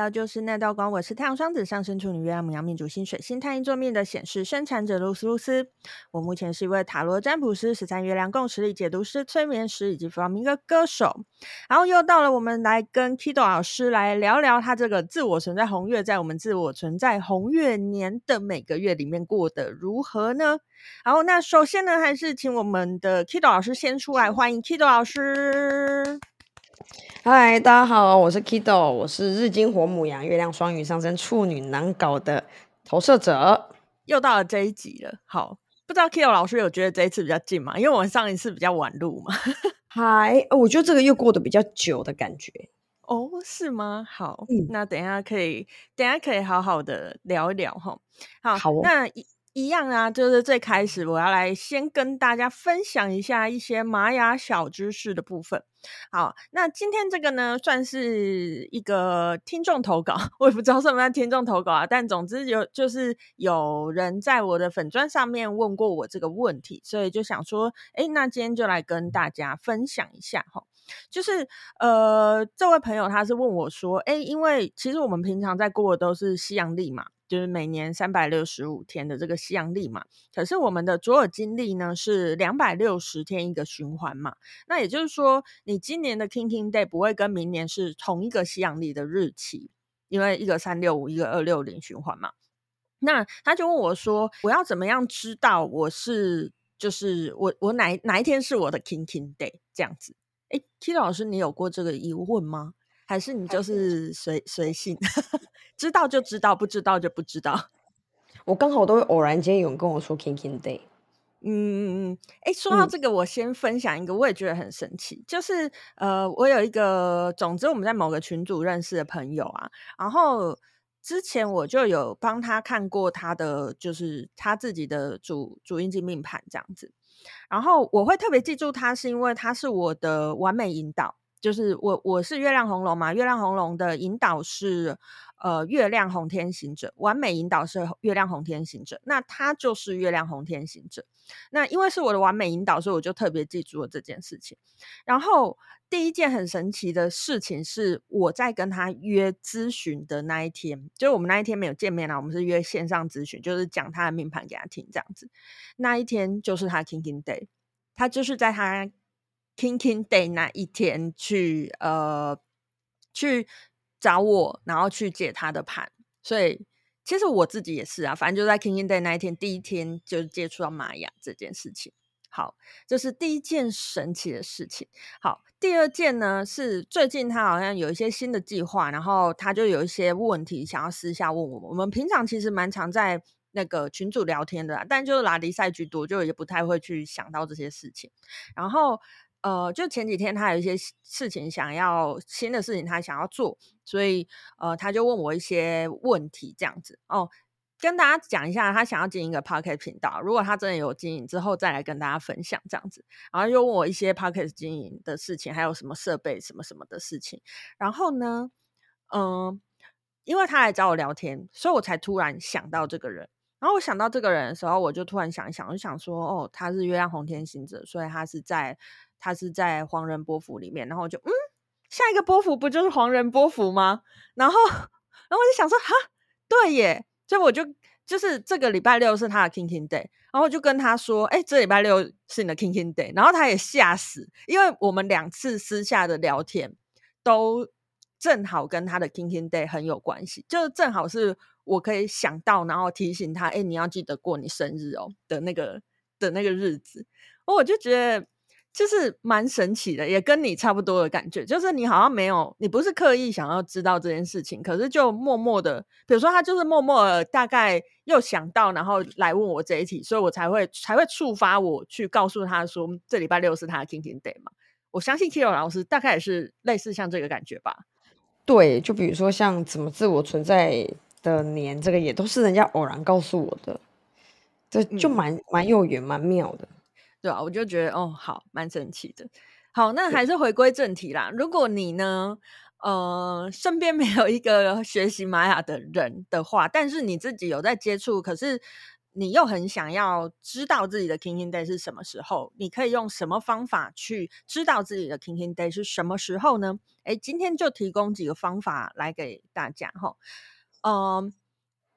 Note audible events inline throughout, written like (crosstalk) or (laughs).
到就是那道光，我是太阳双子上升处女月亮母羊命主星水星太阴座命的显示生产者露丝露丝。我目前是一位塔罗占卜师、十三月亮共识力解读师、催眠师以及弗朗明哥歌手。然后又到了我们来跟 Kido 老师来聊聊他这个自我存在红月，在我们自我存在红月年的每个月里面过得如何呢？然后那首先呢，还是请我们的 Kido 老师先出来，欢迎 Kido 老师。嗨，大家好，我是 Kido，我是日金火母羊，月亮双鱼上升处女，难搞的投射者。又到了这一集了，好，不知道 Kido 老师有觉得这一次比较近吗？因为我们上一次比较晚录嘛。(laughs) 嗨，我觉得这个又过得比较久的感觉。哦，是吗？好，嗯、那等一下可以，等一下可以好好的聊一聊哈。好，好哦、那一。样啊，就是最开始我要来先跟大家分享一下一些玛雅小知识的部分。好，那今天这个呢，算是一个听众投稿，(laughs) 我也不知道是不是听众投稿啊，但总之有就是有人在我的粉专上面问过我这个问题，所以就想说，哎，那今天就来跟大家分享一下哈。就是呃，这位朋友他是问我说，哎，因为其实我们平常在过的都是西洋历嘛。就是每年三百六十五天的这个西洋历嘛，可是我们的卓尔金历呢是两百六十天一个循环嘛，那也就是说，你今年的 King King Day 不会跟明年是同一个西洋历的日期，因为一个三六五，一个二六零循环嘛。那他就问我说，我要怎么样知道我是就是我我哪哪一天是我的 King King Day 这样子？诶，Kido 老师，你有过这个疑问吗？还是你就是随随性？知道就知道，不知道就不知道。(laughs) 我刚好都会偶然间有人跟我说 “King King Day。嗯嗯嗯，哎，说到这个，我先分享一个，我也觉得很神奇。嗯、就是呃，我有一个，总之我们在某个群组认识的朋友啊，然后之前我就有帮他看过他的，就是他自己的主主印记命盘这样子。然后我会特别记住他，是因为他是我的完美引导。就是我我是月亮红龙嘛，月亮红龙的引导是。呃，月亮红天行者，完美引导是月亮红天行者，那他就是月亮红天行者。那因为是我的完美引导，所以我就特别记住了这件事情。然后第一件很神奇的事情是，我在跟他约咨询的那一天，就是我们那一天没有见面啦，我们是约线上咨询，就是讲他的命盘给他听这样子。那一天就是他 Kin Kin Day，他就是在他 King King Day 那一天去呃去。找我，然后去解他的盘，所以其实我自己也是啊，反正就在 King King Day 那一天，第一天就接触到玛雅这件事情。好，这、是第一件神奇的事情。好，第二件呢是最近他好像有一些新的计划，然后他就有一些问题想要私下问我。我们平常其实蛮常在那个群组聊天的，但就是拉迪赛居多，就也不太会去想到这些事情。然后。呃，就前几天他有一些事情想要新的事情，他想要做，所以呃，他就问我一些问题，这样子哦，跟大家讲一下，他想要经营一个 Podcast 频道，如果他真的有经营之后，再来跟大家分享这样子。然后又问我一些 Podcast 经营的事情，还有什么设备什么什么的事情。然后呢，嗯、因为他来找我聊天，所以我才突然想到这个人。然后我想到这个人的时候，我就突然想一想，我就想说，哦，他是月亮红天行者，所以他是在。他是在黄人波符里面，然后我就嗯，下一个波符不就是黄人波符吗？然后，然后我就想说，哈，对耶，所以我就就是这个礼拜六是他的 King King Day，然后我就跟他说，哎，这礼拜六是你的 King King Day，然后他也吓死，因为我们两次私下的聊天都正好跟他的 King King Day 很有关系，就是正好是我可以想到，然后提醒他，哎，你要记得过你生日哦的那个的那个日子，我就觉得。就是蛮神奇的，也跟你差不多的感觉。就是你好像没有，你不是刻意想要知道这件事情，可是就默默的，比如说他就是默默的，大概又想到，然后来问我这一题，所以我才会才会触发我去告诉他说，这礼拜六是他的 Kin Kin Day 嘛。我相信 Kido 老师大概也是类似像这个感觉吧。对，就比如说像怎么自我存在的年，这个也都是人家偶然告诉我的，这就蛮、嗯、蛮有缘，蛮妙的。对啊，我就觉得哦，好，蛮神奇的。好，那还是回归正题啦。如果你呢，呃，身边没有一个学习玛雅的人的话，但是你自己有在接触，可是你又很想要知道自己的 Kingin Day 是什么时候，你可以用什么方法去知道自己的 Kingin Day 是什么时候呢？诶，今天就提供几个方法来给大家哈。嗯，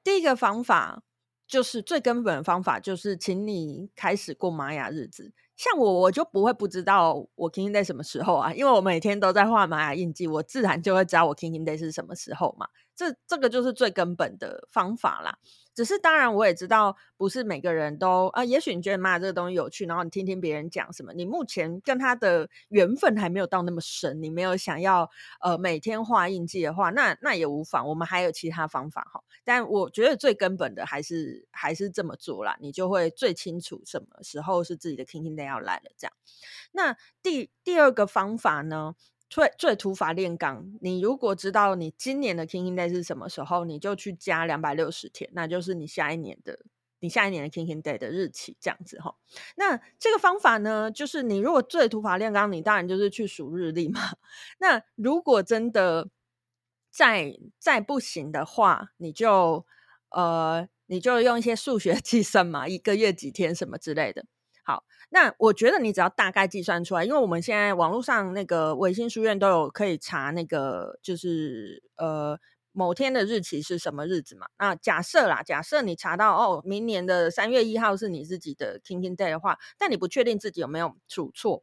第一个方法就是最根本的方法，就是请你开始过玛雅日子。像我，我就不会不知道我 King Day 什么时候啊，因为我每天都在画玛雅印记，我自然就会知道我 King Day 是什么时候嘛。这这个就是最根本的方法啦。只是当然，我也知道不是每个人都啊。也许你觉得玛雅这个东西有趣，然后你听听别人讲什么，你目前跟他的缘分还没有到那么深，你没有想要呃每天画印记的话，那那也无妨。我们还有其他方法哈。但我觉得最根本的还是还是这么做啦，你就会最清楚什么时候是自己的 Kinkin Day 要来了。这样，那第第二个方法呢？最最土法炼钢，你如果知道你今年的 Kinkin Day 是什么时候，你就去加两百六十天，那就是你下一年的你下一年的 Kinkin Day 的日期，这样子哈。那这个方法呢，就是你如果最土法炼钢，你当然就是去数日历嘛。(laughs) 那如果真的再再不行的话，你就呃你就用一些数学计算嘛，一个月几天什么之类的。好。那我觉得你只要大概计算出来，因为我们现在网络上那个维新书院都有可以查那个，就是呃某天的日期是什么日子嘛。那假设啦，假设你查到哦，明年的三月一号是你自己的 KING Day 的话，但你不确定自己有没有数错，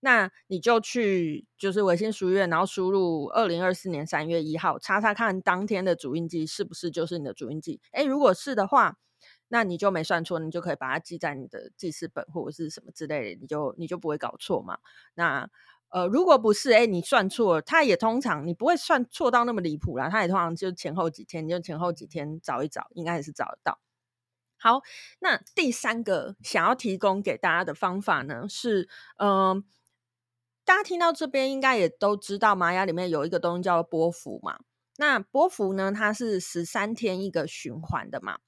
那你就去就是维新书院，然后输入二零二四年三月一号，查查看当天的主印记是不是就是你的主印记。诶，如果是的话。那你就没算错，你就可以把它记在你的记事本或者是什么之类的，你就你就不会搞错嘛。那呃，如果不是，哎，你算错，它也通常你不会算错到那么离谱啦，它也通常就前后几天，你就前后几天找一找，应该也是找得到。好，那第三个想要提供给大家的方法呢，是嗯、大家听到这边应该也都知道，玛雅里面有一个东西叫波幅嘛。那波幅呢，它是十三天一个循环的嘛。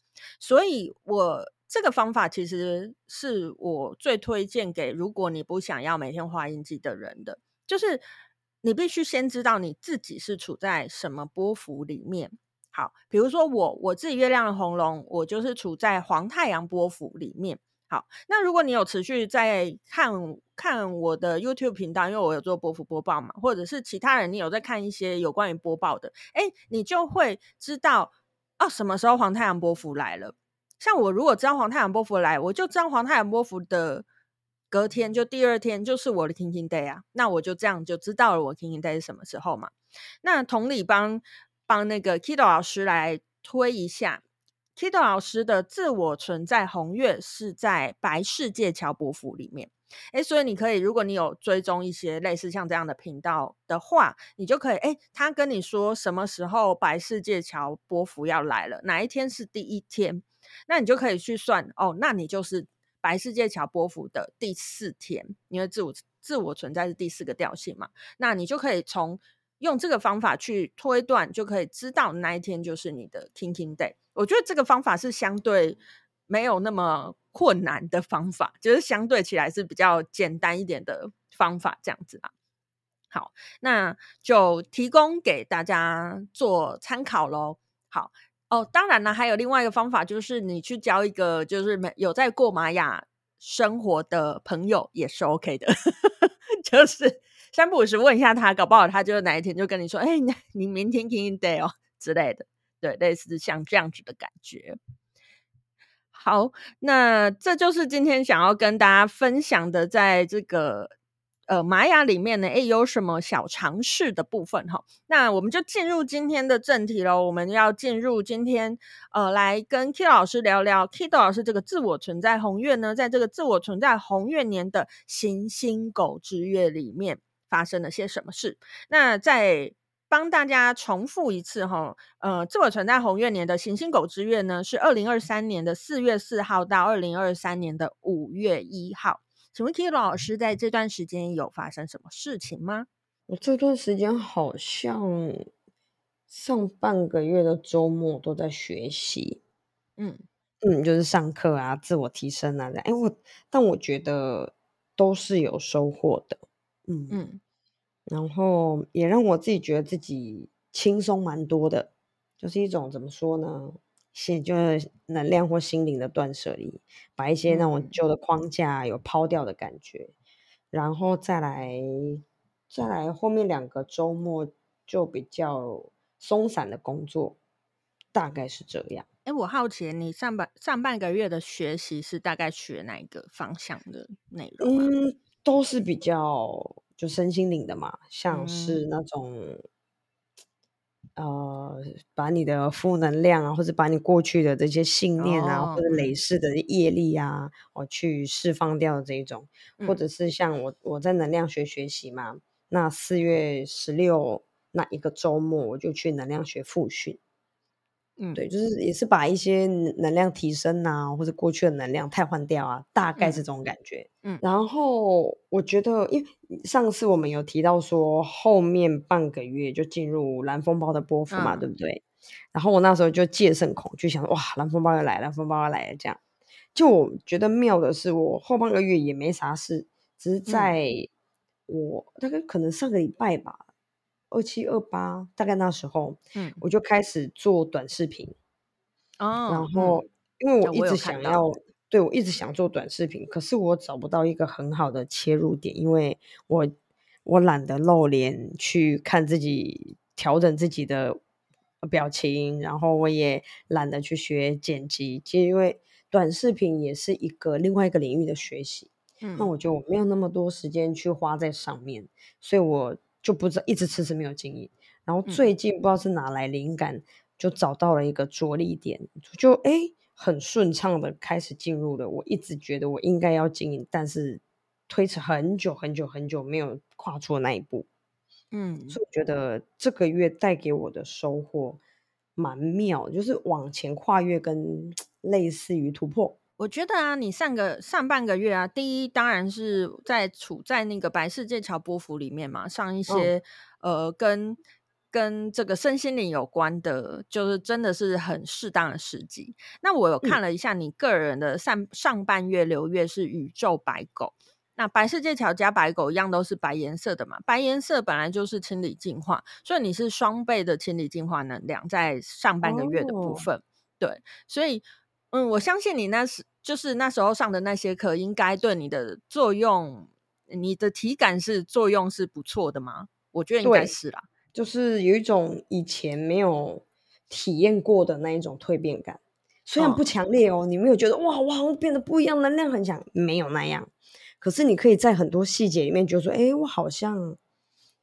所以我这个方法其实是我最推荐给如果你不想要每天画印记的人的，就是你必须先知道你自己是处在什么波幅里面。好，比如说我我自己月亮的红龙，我就是处在黄太阳波幅里面。好，那如果你有持续在看看我的 YouTube 频道，因为我有做波幅播报嘛，或者是其他人你有在看一些有关于播报的，诶，你就会知道。哦，什么时候黄太阳波幅来了？像我如果知道黄太阳波幅来，我就知道黄太阳波幅的隔天就第二天就是我的停停 Day 啊，那我就这样就知道了我停停 Day 是什么时候嘛。那同理帮帮那个 Kido 老师来推一下，Kido 老师的自我存在红月是在白世界桥波符里面。诶，所以你可以，如果你有追踪一些类似像这样的频道的话，你就可以，诶，他跟你说什么时候白世界桥波幅要来了，哪一天是第一天，那你就可以去算哦，那你就是白世界桥波幅的第四天，因为自我自我存在是第四个调性嘛，那你就可以从用这个方法去推断，就可以知道那一天就是你的 Kinkin Day。我觉得这个方法是相对没有那么。困难的方法，就是相对起来是比较简单一点的方法，这样子啦。好，那就提供给大家做参考喽。好哦，当然了，还有另外一个方法，就是你去交一个就是没有在过玛雅生活的朋友也是 OK 的，(laughs) 就是三不五时问一下他，搞不好他就哪一天就跟你说：“哎、你明天 King Day 哦之类的。”对，类似像这样子的感觉。好，那这就是今天想要跟大家分享的，在这个呃玛雅里面呢，诶，有什么小尝试的部分哈？那我们就进入今天的正题喽。我们要进入今天呃，来跟 Kido 老师聊聊 Kido 老师这个自我存在红月呢，在这个自我存在红月年的行星狗之月里面发生了些什么事？那在帮大家重复一次哈，呃，自我存在红月年的行星狗之月呢，是二零二三年的四月四号到二零二三年的五月一号。请问 Kido 老师在这段时间有发生什么事情吗？我这段时间好像上半个月的周末都在学习，嗯嗯，就是上课啊，自我提升啊，哎，我但我觉得都是有收获的，嗯嗯。然后也让我自己觉得自己轻松蛮多的，就是一种怎么说呢，心就是能量或心灵的断舍离，把一些那种旧的框架有抛掉的感觉，嗯、然后再来再来后面两个周末就比较松散的工作，大概是这样。哎，我好奇你上半上半个月的学习是大概学哪一个方向的内容？嗯，都是比较就身心灵的嘛，像是那种。嗯呃，把你的负能量啊，或者把你过去的这些信念啊，哦、或者累世的业力啊，我、哦、去释放掉的这一种，嗯、或者是像我我在能量学学习嘛，那四月十六那一个周末，我就去能量学复训。嗯，对，就是也是把一些能量提升啊，或者过去的能量汰换掉啊，大概是这种感觉。嗯，然后我觉得，因为上次我们有提到说，后面半个月就进入蓝风暴的波幅嘛，嗯、对不对？然后我那时候就戒慎恐，惧想哇，蓝风暴要来，蓝风暴要来了，这样。就我觉得妙的是，我后半个月也没啥事，只是在我大概可能上个礼拜吧。二七二八，大概那时候，嗯，我就开始做短视频，哦，然后因为我一直想要，我对我一直想做短视频，可是我找不到一个很好的切入点，因为我我懒得露脸去看自己调整自己的表情，然后我也懒得去学剪辑，其实因为短视频也是一个另外一个领域的学习，嗯，那。我就没有那么多时间去花在上面，所以我。就不知道一直迟迟没有经营，然后最近不知道是哪来灵感，嗯、就找到了一个着力点，就哎很顺畅的开始进入了。我一直觉得我应该要经营，但是推迟很久很久很久没有跨出那一步。嗯，所以我觉得这个月带给我的收获蛮妙，就是往前跨越跟 (tsk) 类似于突破。我觉得啊，你上个上半个月啊，第一当然是在处在那个白世界桥波幅里面嘛，上一些、哦、呃跟跟这个身心灵有关的，就是真的是很适当的时机。那我有看了一下你个人的上、嗯、上半月流月是宇宙白狗，那白世界桥加白狗一样都是白颜色的嘛，白颜色本来就是清理净化，所以你是双倍的清理净化能量在上半个月的部分，哦、对，所以。嗯，我相信你那时就是那时候上的那些课，应该对你的作用，你的体感是作用是不错的吗？我觉得应该是啦，就是有一种以前没有体验过的那一种蜕变感，虽然不强烈哦，哦你没有觉得哇，我好像变得不一样，能量很强，没有那样，可是你可以在很多细节里面觉得说，哎，我好像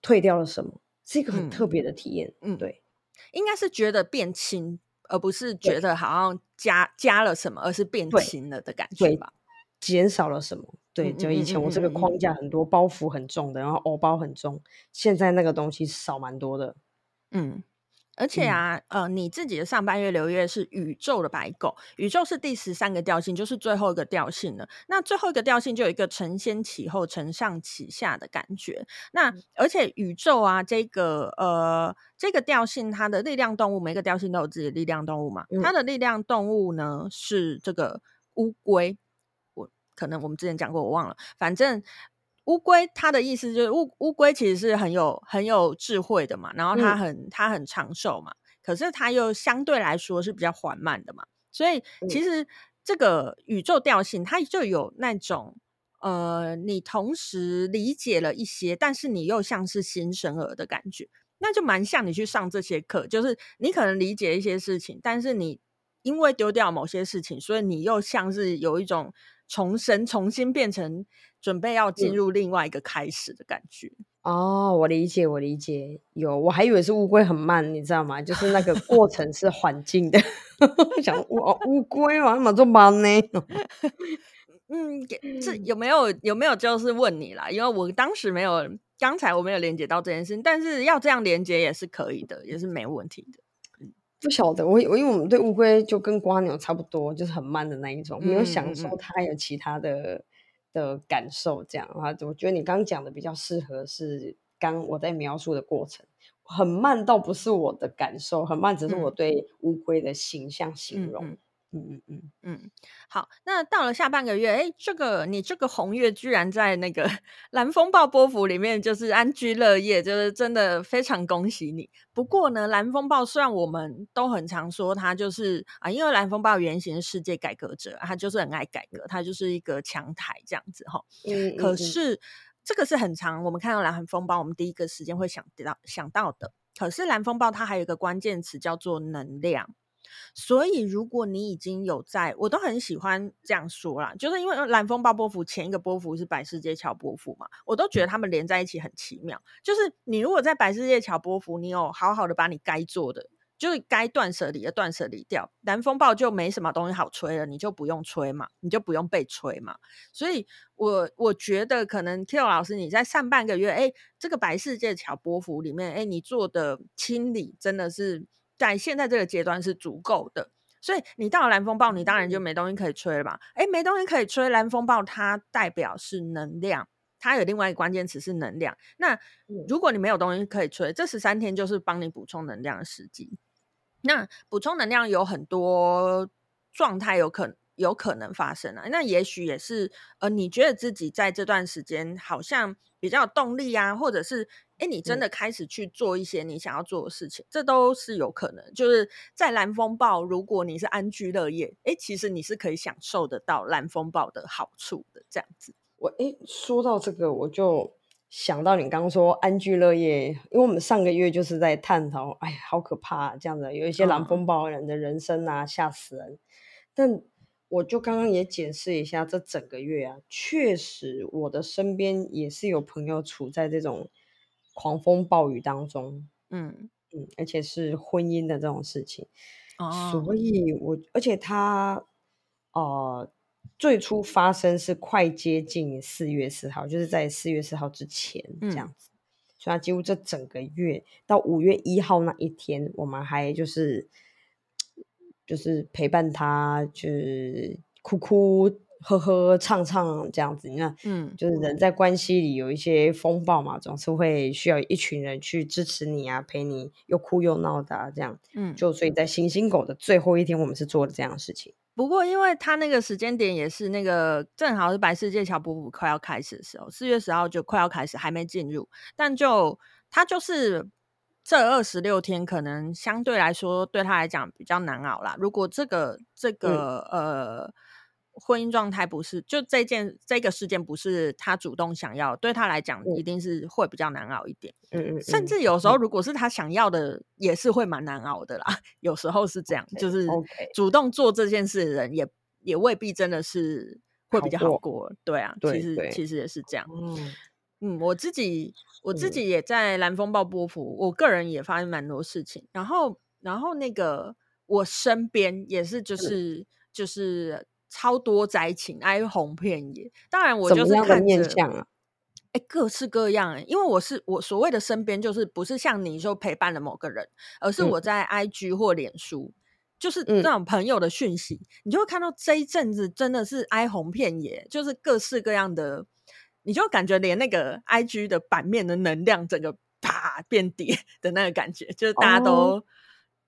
退掉了什么，是一个很特别的体验。嗯，对，应该是觉得变轻。而不是觉得好像加加了什么，而是变轻了的感觉吧？减少了什么？对，就以前我这个框架很多，包袱很重的，然后欧包很重，现在那个东西少蛮多的。嗯。而且啊，嗯、呃，你自己的上半月流月是宇宙的白狗，宇宙是第十三个调性，就是最后一个调性了。那最后一个调性就有一个承先启后、承上启下的感觉。那而且宇宙啊，这个呃，这个调性它的力量动物，每个调性都有自己的力量动物嘛。它的力量动物呢是这个乌龟，我可能我们之前讲过，我忘了，反正。乌龟，它的意思就是乌乌龟其实是很有很有智慧的嘛，然后它很、嗯、它很长寿嘛，可是它又相对来说是比较缓慢的嘛，所以其实这个宇宙调性它就有那种呃，你同时理解了一些，但是你又像是新生儿的感觉，那就蛮像你去上这些课，就是你可能理解一些事情，但是你因为丢掉某些事情，所以你又像是有一种重生，重新变成。准备要进入另外一个开始的感觉、嗯、哦，我理解，我理解。有，我还以为是乌龟很慢，你知道吗？就是那个过程是缓进的。(laughs) 想哇，乌龟嘛，怎么这么慢呢？(laughs) 嗯，这有没有有没有就是问你啦？因为我当时没有，刚才我没有连接到这件事，但是要这样连接也是可以的，也是没问题的。不晓得，我我因为我们对乌龟就跟蜗牛差不多，就是很慢的那一种，没有享受它还有其他的。的感受这样啊，我觉得你刚刚讲的比较适合是刚我在描述的过程，很慢倒不是我的感受，很慢只是我对乌龟的形象形容。嗯嗯嗯、嗯嗯嗯嗯，好，那到了下半个月，哎，这个你这个红月居然在那个 (laughs) 蓝风暴波幅里面，就是安居乐业，就是真的非常恭喜你。不过呢，蓝风暴虽然我们都很常说它就是啊，因为蓝风暴原型是世界改革者，他就是很爱改革，他就是一个强台这样子哈。嗯，嗯，嗯，可是这个是很长，我们看到蓝风暴，我们第一个时间会想到想到的。可是蓝风暴它还有一个关键词叫做能量。所以，如果你已经有在，我都很喜欢这样说啦，就是因为蓝风暴波幅前一个波幅是百世界桥波幅嘛，我都觉得他们连在一起很奇妙。就是你如果在百世界桥波幅，你有好好的把你该做的，就是该断舍离的断舍离掉，蓝风暴就没什么东西好吹了，你就不用吹嘛，你就不用被吹嘛。所以我我觉得可能 Kyo 老师你在上半个月，哎，这个百世界桥波幅里面，哎，你做的清理真的是。在现在这个阶段是足够的，所以你到了蓝风暴，你当然就没东西可以吹了吧？诶，没东西可以吹，蓝风暴它代表是能量，它有另外一个关键词是能量。那如果你没有东西可以吹，这十三天就是帮你补充能量的时机。那补充能量有很多状态，有可能。有可能发生啊，那也许也是呃，你觉得自己在这段时间好像比较有动力啊，或者是哎，你真的开始去做一些你想要做的事情，嗯、这都是有可能。就是在蓝风暴，如果你是安居乐业，哎，其实你是可以享受得到蓝风暴的好处的。这样子，我哎，说到这个，我就想到你刚刚说安居乐业，因为我们上个月就是在探讨，哎呀，好可怕啊，这样子有一些蓝风暴人的人生啊，吓、嗯、死人，但。我就刚刚也检视一下这整个月啊，确实我的身边也是有朋友处在这种狂风暴雨当中，嗯。嗯，而且是婚姻的这种事情，哦，所以我而且他呃最初发生是快接近四月四号，就是在四月四号之前这样子，嗯，所以他几乎这整个月到五月一号那一天，我们还就是。就是陪伴他，就是哭哭呵呵唱唱这样子。你看，嗯，就是人在关系里有一些风暴嘛，总是会需要一群人去支持你啊，陪你又哭又闹的啊，这样。嗯，就所以在行星狗的最后一天，我们是做了这样的事情。不过，因为他那个时间点也是那个正好是白世界桥波符快要开始的时候，四月十号就快要开始，还没进入，但就他就是。这二十六天可能相对来说对他来讲比较难熬啦。如果这个这个、嗯、呃婚姻状态不是就这件这个事件不是他主动想要，对他来讲一定是会比较难熬一点。嗯嗯，甚至有时候如果是他想要的，也是会蛮难熬的啦。(laughs) 有时候是这样，okay, 就是主动做这件事的人也也未必真的是会比较好过。好过对啊，对其实其实也是这样。嗯。嗯，我自己我自己也在蓝风暴波符，我个人也发生蛮多事情。然后，然后那个我身边也是，就是就是超多灾情，哀鸿遍野。当然，我就是看面相啊，哎，各式各样。哎，因为我是我所谓的身边，就是不是像你说陪伴了某个人，而是我在 IG 或脸书，就是那种朋友的讯息，你就会看到这一阵子真的是哀鸿遍野，就是各式各样的。你就感觉连那个 IG 的版面的能量整个啪变跌 (laughs) 的那个感觉，就是大家都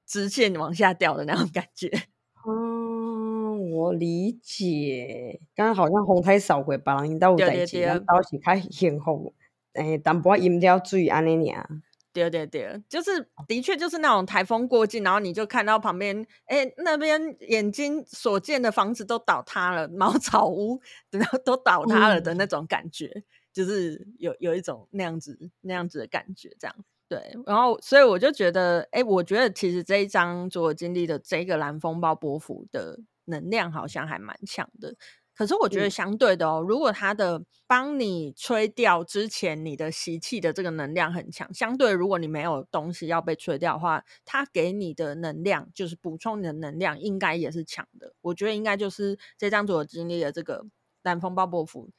直线往下掉的那种感觉。(laughs) 哦、嗯，我理解。刚刚好像风太扫过，把人都有代志，都是较幸福。诶，淡薄阴条水安尼尔。对对对，就是的确就是那种台风过境，然后你就看到旁边，哎，那边眼睛所见的房子都倒塌了，茅草屋然后都倒塌了的那种感觉，嗯、就是有有一种那样子那样子的感觉，这样对。然后所以我就觉得，哎，我觉得其实这一张所经历的这个蓝风暴波幅的能量好像还蛮强的。可是我觉得相对的哦，嗯、如果他的帮你吹掉之前你的习气的这个能量很强，相对如果你没有东西要被吹掉的话，他给你的能量就是补充你的能量，应该也是强的。我觉得应该就是这张所经历的这个南风暴波符，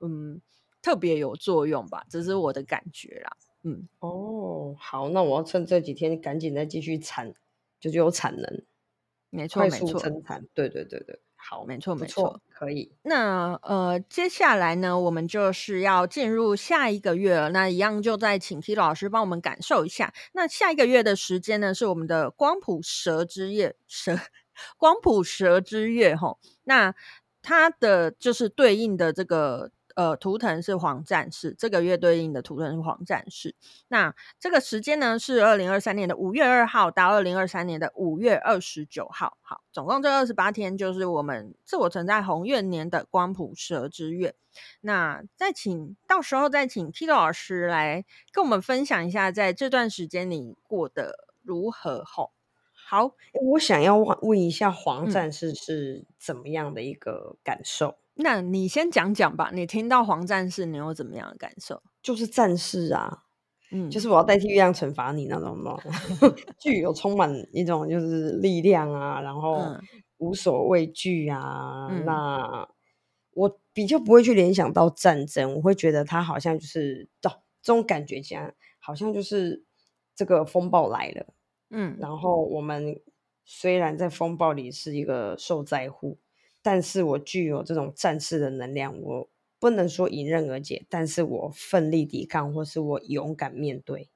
嗯，特别有作用吧，这是我的感觉啦。嗯，哦，好，那我要趁这几天赶紧再继续产，就是有产能，没错，没错，生产，对对对对。好，没错，没错，可以。那呃，接下来呢，我们就是要进入下一个月了。那一样就再请 Kilo 老师帮我们感受一下。那下一个月的时间呢，是我们的光谱蛇之月，蛇光谱蛇之月吼。那它的就是对应的这个。呃，图腾是黄战士，这个月对应的图腾是黄战士。那这个时间呢，是二零二三年的五月二号到二零二三年的五月二十九号。好，总共这二十八天，就是我们自我存在红月年的光谱蛇之月。那再请到时候再请 Tito 老师来跟我们分享一下，在这段时间你过得如何？吼，好，我想要问一下黄战士是怎么样的一个感受？嗯那你先讲讲吧。你听到黄战士，你有怎么样的感受？就是战士啊，嗯，就是我要代替月亮惩罚你那种嘛，(laughs) 具有充满一种就是力量啊，然后无所畏惧啊。嗯、那我比较不会去联想到战争，我会觉得他好像就是这种感觉，这样好像就是这个风暴来了，嗯，然后我们虽然在风暴里是一个受灾户。但是我具有这种战士的能量，我不能说迎刃而解，但是我奋力抵抗，或是我勇敢面对，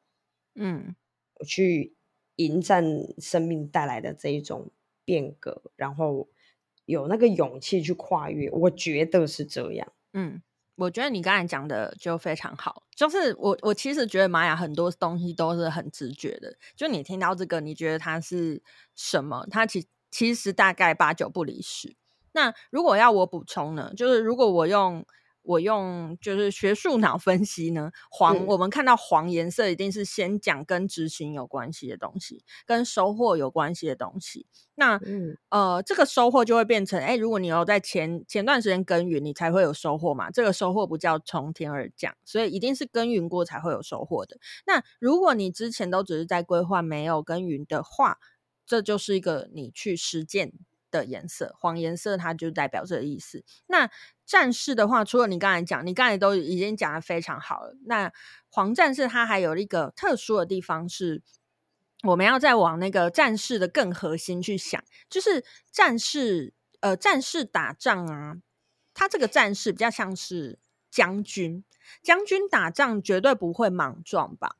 嗯，我去迎战生命带来的这一种变革，然后有那个勇气去跨越，我觉得是这样。嗯，我觉得你刚才讲的就非常好，就是我我其实觉得玛雅很多东西都是很直觉的，就你听到这个，你觉得它是什么？它其其实大概八九不离十。那如果要我补充呢，就是如果我用我用就是学术脑分析呢，黄、嗯、我们看到黄颜色一定是先讲跟执行有关系的东西，跟收获有关系的东西。那、嗯、呃，这个收获就会变成，哎，如果你有在前前段时间耕耘，你才会有收获嘛。这个收获不叫从天而降，所以一定是耕耘过才会有收获的。那如果你之前都只是在规划，没有耕耘的话，这就是一个你去实践的颜色，黄颜色它就代表这个意思。那战士的话，除了你刚才讲，你刚才都已经讲的非常好了。那黄战士它还有一个特殊的地方是，我们要再往那个战士的更核心去想，就是战士呃，战士打仗啊，他这个战士比较像是将军，将军打仗绝对不会莽撞吧？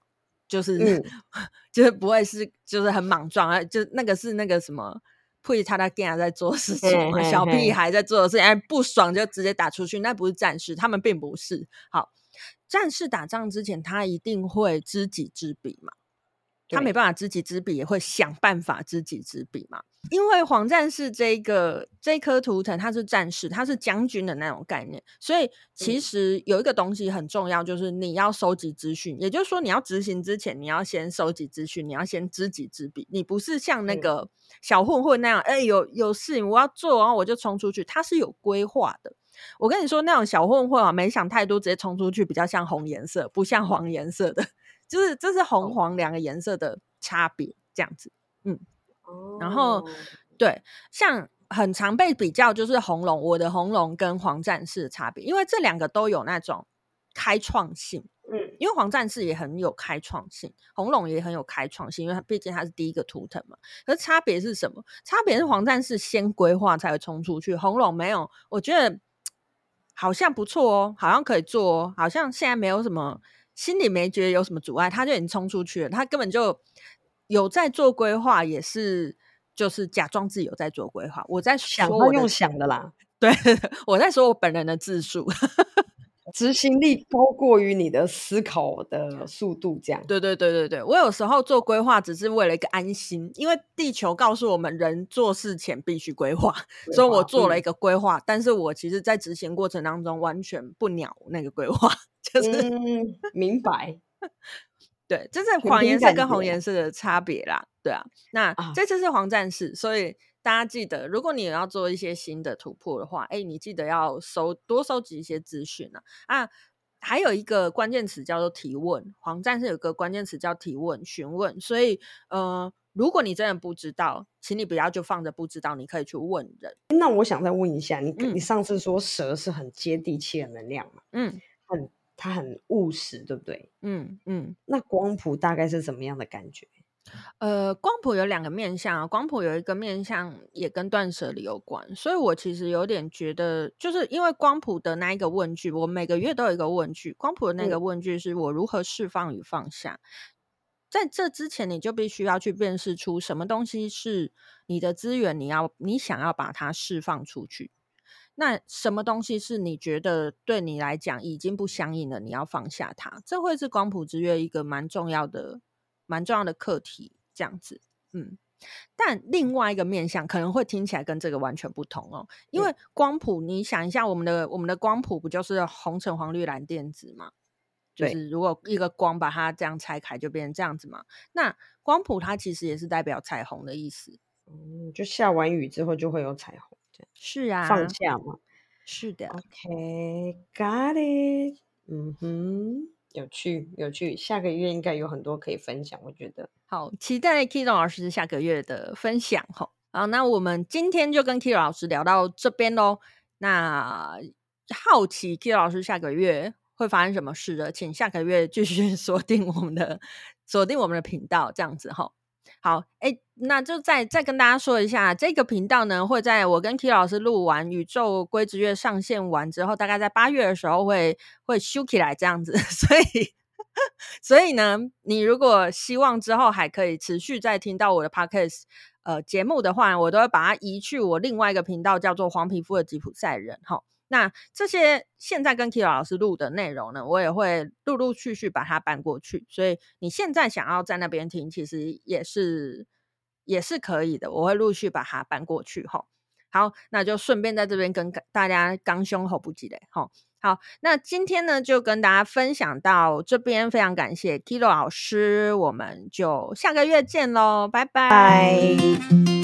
就是、嗯、(laughs) 就是不会是就是很莽撞啊，就那个是那个什么。会他他干在做事情嘛，嘿嘿嘿小屁孩在做的事情，哎，不爽就直接打出去，那不是战士，他们并不是。好，战士打仗之前，他一定会知己知彼嘛。他没办法知己知彼，也会想办法知己知彼嘛。因为黄战士这个这颗图腾，它是战士，它是将军的那种概念，所以其实有一个东西很重要，就是你要收集资讯。也就是说，你要执行之前，你要先收集资讯，你要先知己知彼。你不是像那个小混混那样，哎、欸，有有事情我要做，然后我就冲出去。他是有规划的。我跟你说，那种小混混啊，没想太多，直接冲出去，比较像红颜色，不像黄颜色的。就是这是红黄两个颜色的差别，这样子，嗯，然后对，像很常被比较就是红龙，我的红龙跟黄战士的差别，因为这两个都有那种开创性，嗯，因为黄战士也很有开创性，红龙也很有开创性，因为它毕竟它是第一个图腾嘛。可是差别是什么？差别是黄战士先规划才会冲出去，红龙没有，我觉得好像不错哦，好像可以做哦，好像现在没有什么。心里没觉得有什么阻碍，他就已经冲出去了。他根本就有在做规划，也是就是假装自己有在做规划。我在想我想，用想的啦。对，(laughs) 我在说我本人的自述，执行力高过于你的思考的速度。这样，对对对对对。我有时候做规划只是为了一个安心，因为地球告诉我们人做事前必须规划，所以我做了一个规划。嗯、但是我其实，在执行过程当中完全不鸟那个规划。就是、嗯、明白，(laughs) 对，这是黄颜色跟红颜色的差别啦，对啊。那、啊、这次是黄战士，所以大家记得，如果你要做一些新的突破的话，哎，你记得要收多收集一些资讯啊。啊，还有一个关键词叫做提问，黄战是有个关键词叫提问、询问。所以，呃，如果你真的不知道，请你不要就放着不知道，你可以去问人。那我想再问一下，你、嗯、你上次说蛇是很接地气的能量嘛？嗯，很。它很务实，对不对？嗯嗯。那光谱大概是什么样的感觉？呃，光谱有两个面向，光谱有一个面向也跟断舍离有关，所以我其实有点觉得，就是因为光谱的那一个问句，我每个月都有一个问句，光谱的那个问句是我如何释放与放下。嗯、在这之前，你就必须要去辨识出什么东西是你的资源，你要你想要把它释放出去。那什么东西是你觉得对你来讲已经不相应了，你要放下它？这会是光谱之月一个蛮重要的、蛮重要的课题。这样子，嗯，但另外一个面向可能会听起来跟这个完全不同哦，因为光谱，你想一下，我们的我们的光谱不就是红橙黄绿蓝靛紫吗？就是如果一个光把它这样拆开，就变成这样子嘛。那光谱它其实也是代表彩虹的意思，嗯，就下完雨之后就会有彩虹，是啊，放假嘛，是的。OK，got it，嗯哼。有趣，有趣，下个月应该有很多可以分享，我觉得。好，期待 Kiro 老师下个月的分享哈。好，那我们今天就跟 Kiro 老师聊到这边喽。那好奇 Kiro 老师下个月会发生什么事的，请下个月继续 (laughs) 锁定我们的锁定我们的频道，这样子哈。好，哎，那就再再跟大家说一下，这个频道呢，会在我跟 K 老师录完《宇宙规之月》上线完之后，大概在八月的时候会会修起来这样子。(laughs) 所以，所以呢，你如果希望之后还可以持续再听到我的 Podcast 呃节目的话，我都会把它移去我另外一个频道，叫做黄皮肤的吉普赛人哈。那这些现在跟 Kiro 老师录的内容呢，我也会陆陆续续把它搬过去，所以你现在想要在那边听，其实也是也是可以的。我会陆续把它搬过去哈。好，那就顺便在这边跟大家刚胸口不记得哈。好，那今天呢就跟大家分享到这边，非常感谢 Kilo 老师，我们就下个月见喽，拜拜。